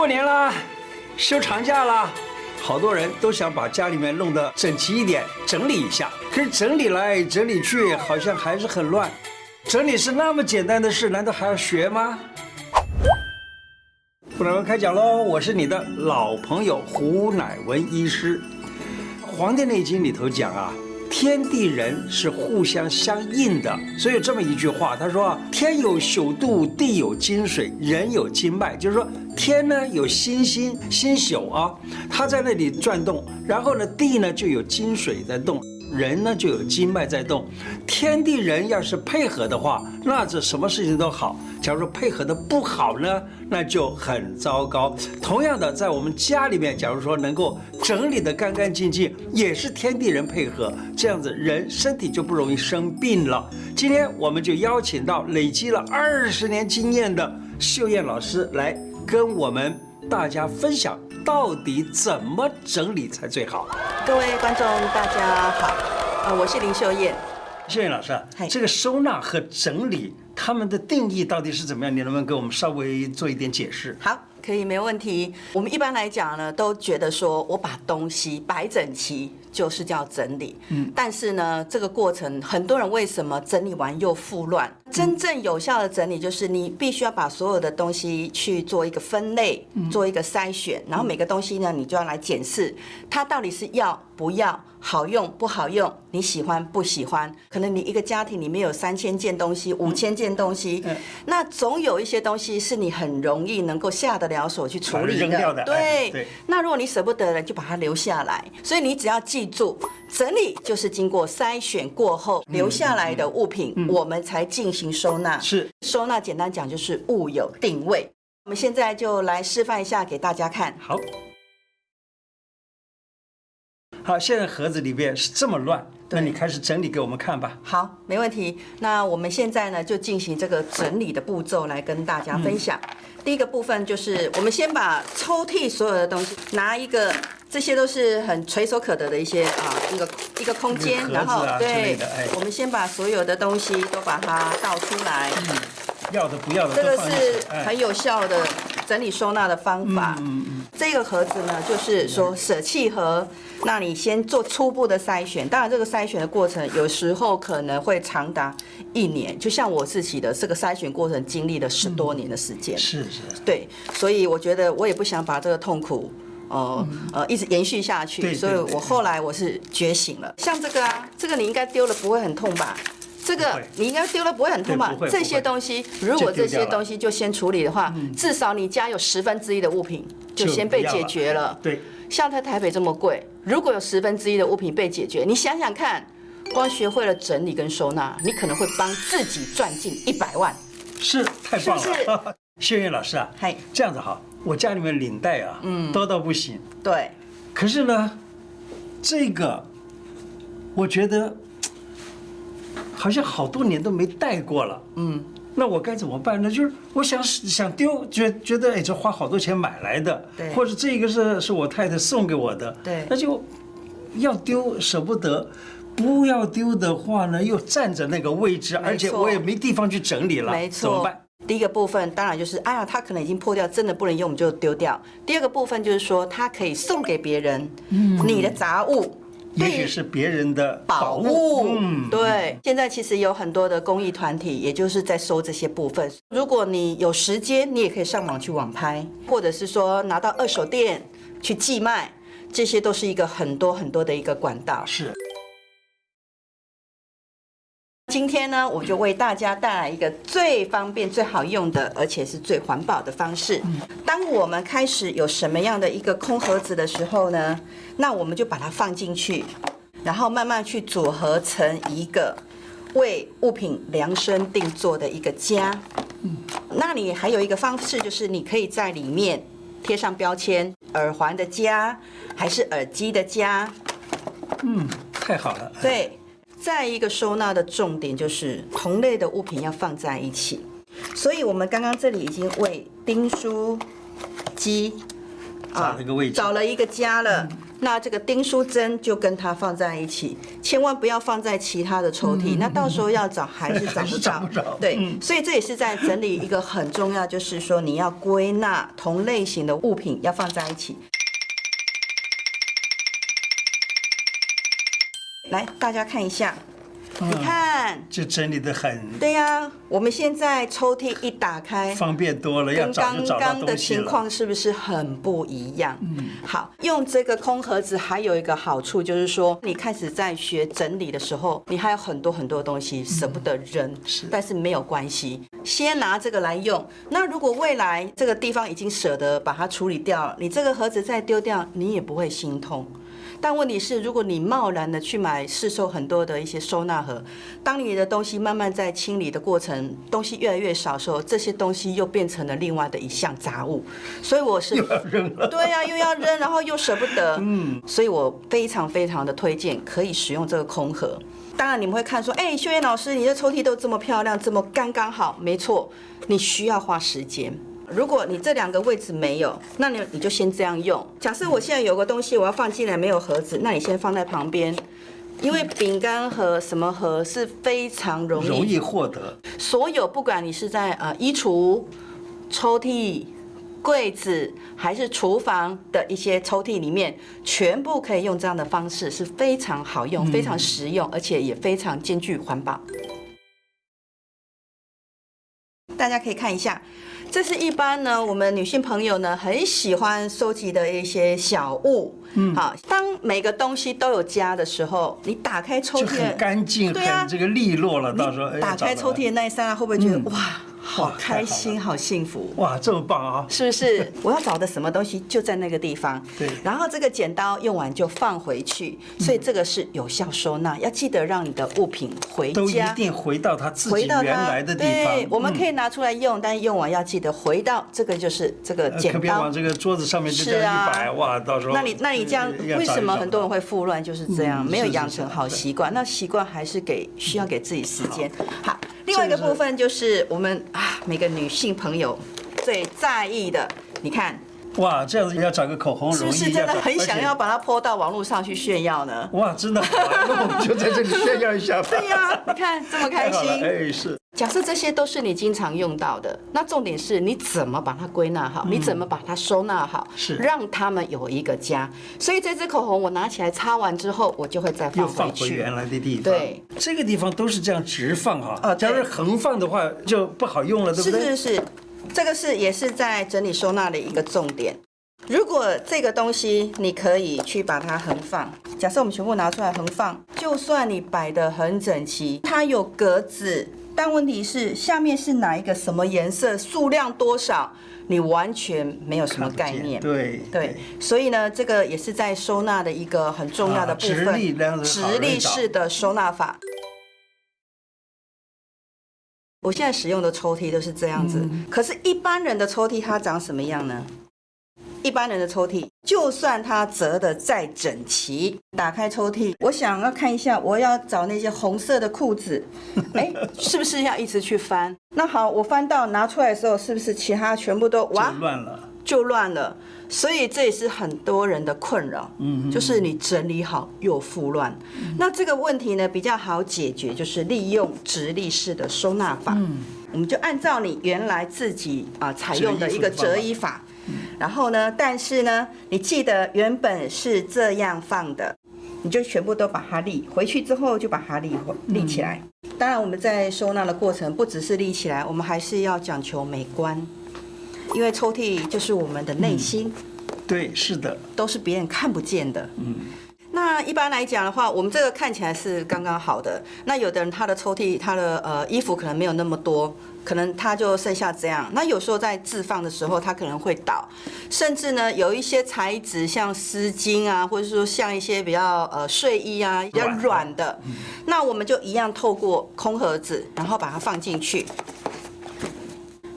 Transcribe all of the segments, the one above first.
过年啦，休长假啦，好多人都想把家里面弄得整齐一点，整理一下。可是整理来整理去，好像还是很乱。整理是那么简单的事，难道还要学吗？胡乃文开讲喽！我是你的老朋友胡乃文医师。《黄帝内经》里头讲啊。天地人是互相相应的，所以有这么一句话，他说：“天有九度，地有金水，人有经脉。”就是说，天呢有星星星宿啊，它在那里转动，然后呢，地呢就有金水在动。人呢就有经脉在动，天地人要是配合的话，那这什么事情都好。假如说配合的不好呢，那就很糟糕。同样的，在我们家里面，假如说能够整理得干干净净，也是天地人配合，这样子人身体就不容易生病了。今天我们就邀请到累积了二十年经验的秀燕老师来跟我们大家分享。到底怎么整理才最好？各位观众，大家好，呃，我是林秀燕。秀燕老师，这个收纳和整理，他们的定义到底是怎么样？你能不能给我们稍微做一点解释？好。可以，没问题。我们一般来讲呢，都觉得说我把东西摆整齐就是叫整理。嗯，但是呢，这个过程很多人为什么整理完又复乱？真正有效的整理就是你必须要把所有的东西去做一个分类，做一个筛选，然后每个东西呢，你就要来检视它到底是要不要。好用不好用？你喜欢不喜欢？可能你一个家庭里面有三千件东西、五千件东西，那总有一些东西是你很容易能够下得了手去处理的。对，那如果你舍不得了，就把它留下来。所以你只要记住，整理就是经过筛选过后留下来的物品，我们才进行收纳。是收纳，简单讲就是物有定位。我们现在就来示范一下给大家看。好。好，现在盒子里边是这么乱，那你开始整理给我们看吧。好，没问题。那我们现在呢，就进行这个整理的步骤来跟大家分享。嗯、第一个部分就是，我们先把抽屉所有的东西拿一个，这些都是很垂手可得的一些啊，一个一个空间，啊、然后对，哎、我们先把所有的东西都把它倒出来。嗯，要的不要的，这个是很有效的整理收纳的方法。嗯嗯。这个盒子呢，就是说舍弃盒。那你先做初步的筛选，当然这个筛选的过程有时候可能会长达一年，就像我自己的这个筛选过程经历了十多年的时间。是是。对，所以我觉得我也不想把这个痛苦，呃呃，一直延续下去，所以我后来我是觉醒了。像这个啊，这个你应该丢了不会很痛吧？这个你应该丢了不会很痛吧？这些东西，如果这些东西就先处理的话，至少你家有十分之一的物品就先被解决了。对。像在台北这么贵，如果有十分之一的物品被解决，你想想看，光学会了整理跟收纳，你可能会帮自己赚进一百万。是，太棒了。是不是？秀燕老师啊，嗨，这样子哈，我家里面领带啊，嗯，多到不行。对。可是呢，这个我觉得好像好多年都没戴过了。嗯。那我该怎么办呢？就是我想想丢，觉觉得哎，这花好多钱买来的，对，或者这个是是我太太送给我的，对，那就要丢舍不得，不要丢的话呢，又占着那个位置，而且我也没地方去整理了，没错，怎么办？第一个部分当然就是，哎呀，它可能已经破掉，真的不能用，我们就丢掉。第二个部分就是说，它可以送给别人，嗯，你的杂物。也许是别人的宝物，嗯，对。现在其实有很多的公益团体，也就是在收这些部分。如果你有时间，你也可以上网去网拍，或者是说拿到二手店去寄卖，这些都是一个很多很多的一个管道。是。今天呢，我就为大家带来一个最方便、最好用的，而且是最环保的方式。当我们开始有什么样的一个空盒子的时候呢，那我们就把它放进去，然后慢慢去组合成一个为物品量身定做的一个家。嗯，那你还有一个方式，就是你可以在里面贴上标签：耳环的家，还是耳机的家？嗯，太好了。对。再一个收纳的重点就是同类的物品要放在一起，所以我们刚刚这里已经为钉书机找了一个位置，找了一个家了。嗯、那这个钉书针就跟它放在一起，千万不要放在其他的抽屉，嗯、那到时候要找还是找不着。找不着对，嗯、所以这也是在整理一个很重要，就是说你要归纳同类型的物品要放在一起。来，大家看一下。你看，就整理的很。对呀，我们现在抽屉一打开，方便多了，要。跟刚刚的情况是不是很不一样？嗯，好，用这个空盒子还有一个好处就是说，你开始在学整理的时候，你还有很多很多东西舍不得扔，是，但是没有关系，先拿这个来用。那如果未来这个地方已经舍得把它处理掉了，你这个盒子再丢掉，你也不会心痛。但问题是，如果你贸然的去买市售很多的一些收纳盒，当你的东西慢慢在清理的过程，东西越来越少的时候，这些东西又变成了另外的一项杂物。所以我是对呀，又要扔，然后又舍不得。嗯，所以我非常非常的推荐可以使用这个空盒。当然你们会看说，哎，秀燕老师，你的抽屉都这么漂亮，这么刚刚好，没错，你需要花时间。如果你这两个位置没有，那你你就先这样用。假设我现在有个东西我要放进来，没有盒子，那你先放在旁边，因为饼干盒什么盒是非常容易容易获得。所有不管你是在呃衣橱、抽屉、柜子，还是厨房的一些抽屉里面，全部可以用这样的方式，是非常好用、非常实用，而且也非常兼具环保。大家可以看一下。这是一般呢，我们女性朋友呢很喜欢收集的一些小物。嗯，好，当每个东西都有家的时候，你打开抽屉就很干净，对啊，很这个利落了。到时候打开抽屉的那一刹那，会不会觉得哇？好开心，好，好幸福！哇，这么棒啊！是不是？我要找的什么东西就在那个地方。对。然后这个剪刀用完就放回去，所以这个是有效收纳。要记得让你的物品回家，都一定回到它自己原来的地方。对，我们可以拿出来用，嗯、但是用完要记得回到这个就是这个剪刀。可别往这个桌子上面就这样一摆，啊、哇，到时候。那你那你这样，为什么很多人会复乱？就是这样，嗯、没有养成好习惯。那习惯还是给需要给自己时间。好。另外一个部分就是我们啊，每个女性朋友最在意的，你看，哇，这样子要找个口红，是不是真的很想要把它泼到网络上去炫耀呢？哇，真的，那我们就在这里炫耀一下吧。对呀，你看这么开心，哎，是。假设这些都是你经常用到的，那重点是你怎么把它归纳好，你怎么把它收纳好，是让他们有一个家。所以这支口红我拿起来擦完之后，我就会再放回去，放回原来的地方。对，这个地方都是这样直放哈。啊，假如横放的话就不好用了，对不对？是是是，这个是也是在整理收纳的一个重点。如果这个东西你可以去把它横放，假设我们全部拿出来横放，就算你摆得很整齐，它有格子。但问题是，下面是哪一个什么颜色，数量多少，你完全没有什么概念。对对，所以呢，这个也是在收纳的一个很重要的部分。直立直立式的收纳法。我现在使用的抽屉都是这样子，可是，一般人的抽屉它长什么样呢？一般人的抽屉，就算它折的再整齐，打开抽屉，我想要看一下，我要找那些红色的裤子，哎，是不是要一直去翻？那好，我翻到拿出来的时候，是不是其他全部都哇乱了？就乱了。所以这也是很多人的困扰，嗯，就是你整理好又复乱。那这个问题呢，比较好解决，就是利用直立式的收纳法。嗯，我们就按照你原来自己啊采用的一个折衣法。然后呢，但是呢，你记得原本是这样放的，你就全部都把它立回去之后，就把它立立起来。当然，我们在收纳的过程不只是立起来，我们还是要讲求美观，因为抽屉就是我们的内心。嗯、对，是的，都是别人看不见的。嗯。那一般来讲的话，我们这个看起来是刚刚好的。那有的人他的抽屉，他的呃衣服可能没有那么多，可能他就剩下这样。那有时候在置放的时候，他可能会倒，甚至呢有一些材质像丝巾啊，或者说像一些比较呃睡衣啊比较软的，那我们就一样透过空盒子，然后把它放进去。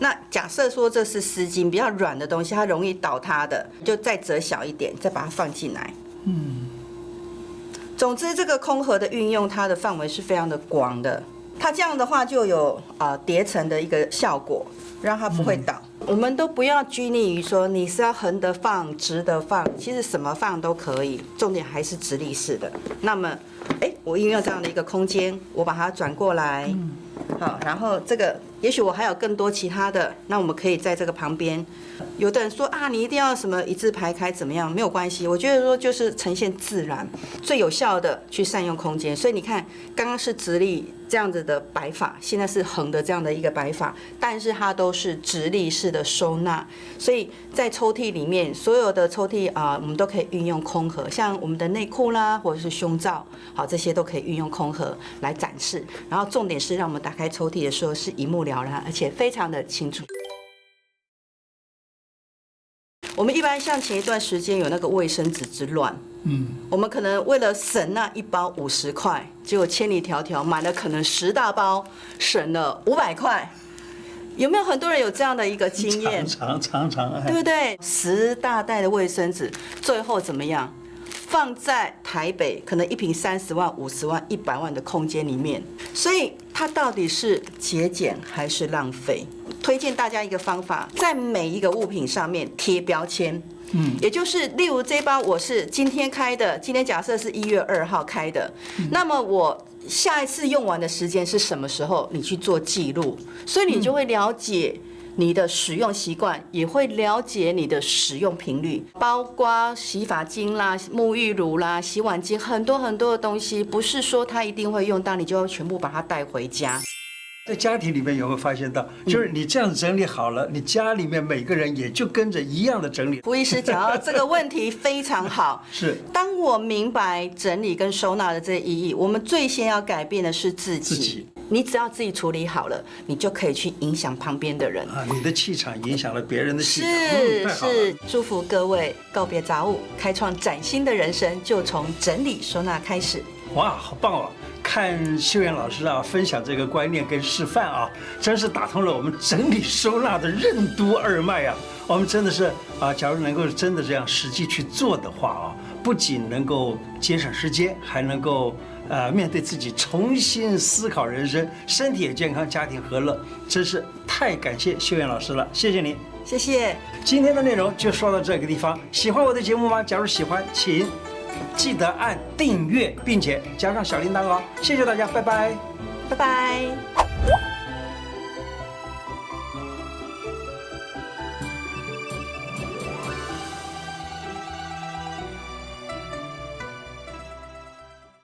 那假设说这是丝巾比较软的东西，它容易倒塌的，就再折小一点，再把它放进来。嗯。总之，这个空盒的运用，它的范围是非常的广的。它这样的话就有啊叠层的一个效果，让它不会倒。我们都不要拘泥于说你是要横的放、直的放，其实什么放都可以，重点还是直立式的。那么，哎，我运用这样的一个空间，我把它转过来，好，然后这个。也许我还有更多其他的，那我们可以在这个旁边。有的人说啊，你一定要什么一字排开怎么样？没有关系，我觉得说就是呈现自然，最有效的去善用空间。所以你看，刚刚是直立这样子的摆法，现在是横的这样的一个摆法，但是它都是直立式的收纳。所以在抽屉里面，所有的抽屉啊，我们都可以运用空盒，像我们的内裤啦，或者是胸罩，好，这些都可以运用空盒来展示。然后重点是让我们打开抽屉的时候是一目了然，而且非常的清楚。我们一般像前一段时间有那个卫生纸之乱，嗯，我们可能为了省那一包五十块，结果千里迢迢买了可能十大包，省了五百块。有没有很多人有这样的一个经验？常常常常，对不对？十大袋的卫生纸，最后怎么样？放在台北，可能一瓶三十万、五十万、一百万的空间里面，所以它到底是节俭还是浪费？推荐大家一个方法，在每一个物品上面贴标签，嗯，也就是例如这包我是今天开的，今天假设是一月二号开的，那么我下一次用完的时间是什么时候？你去做记录，所以你就会了解。你的使用习惯也会了解你的使用频率，包括洗发精啦、沐浴乳啦、洗碗精，很多很多的东西，不是说它一定会用到，你就要全部把它带回家。在家庭里面有没有发现到，就是你这样整理好了，你家里面每个人也就跟着一样的整理。胡医师讲到 这个问题非常好，是。当我明白整理跟收纳的这个意义，我们最先要改变的是自己。自己。你只要自己处理好了，你就可以去影响旁边的人啊。你的气场影响了别人的气场。是是，祝福各位告别杂物，开创崭新的人生，就从整理收纳开始。哇，好棒哦！看秀艳老师啊，分享这个观念跟示范啊，真是打通了我们整理收纳的任督二脉啊！我们真的是啊，假如能够真的这样实际去做的话啊，不仅能够节省时间，还能够呃面对自己重新思考人生，身体也健康，家庭和乐，真是太感谢秀艳老师了，谢谢您，谢谢。今天的内容就说到这个地方，喜欢我的节目吗？假如喜欢，请。记得按订阅，并且加上小铃铛哦！谢谢大家，拜拜，拜拜。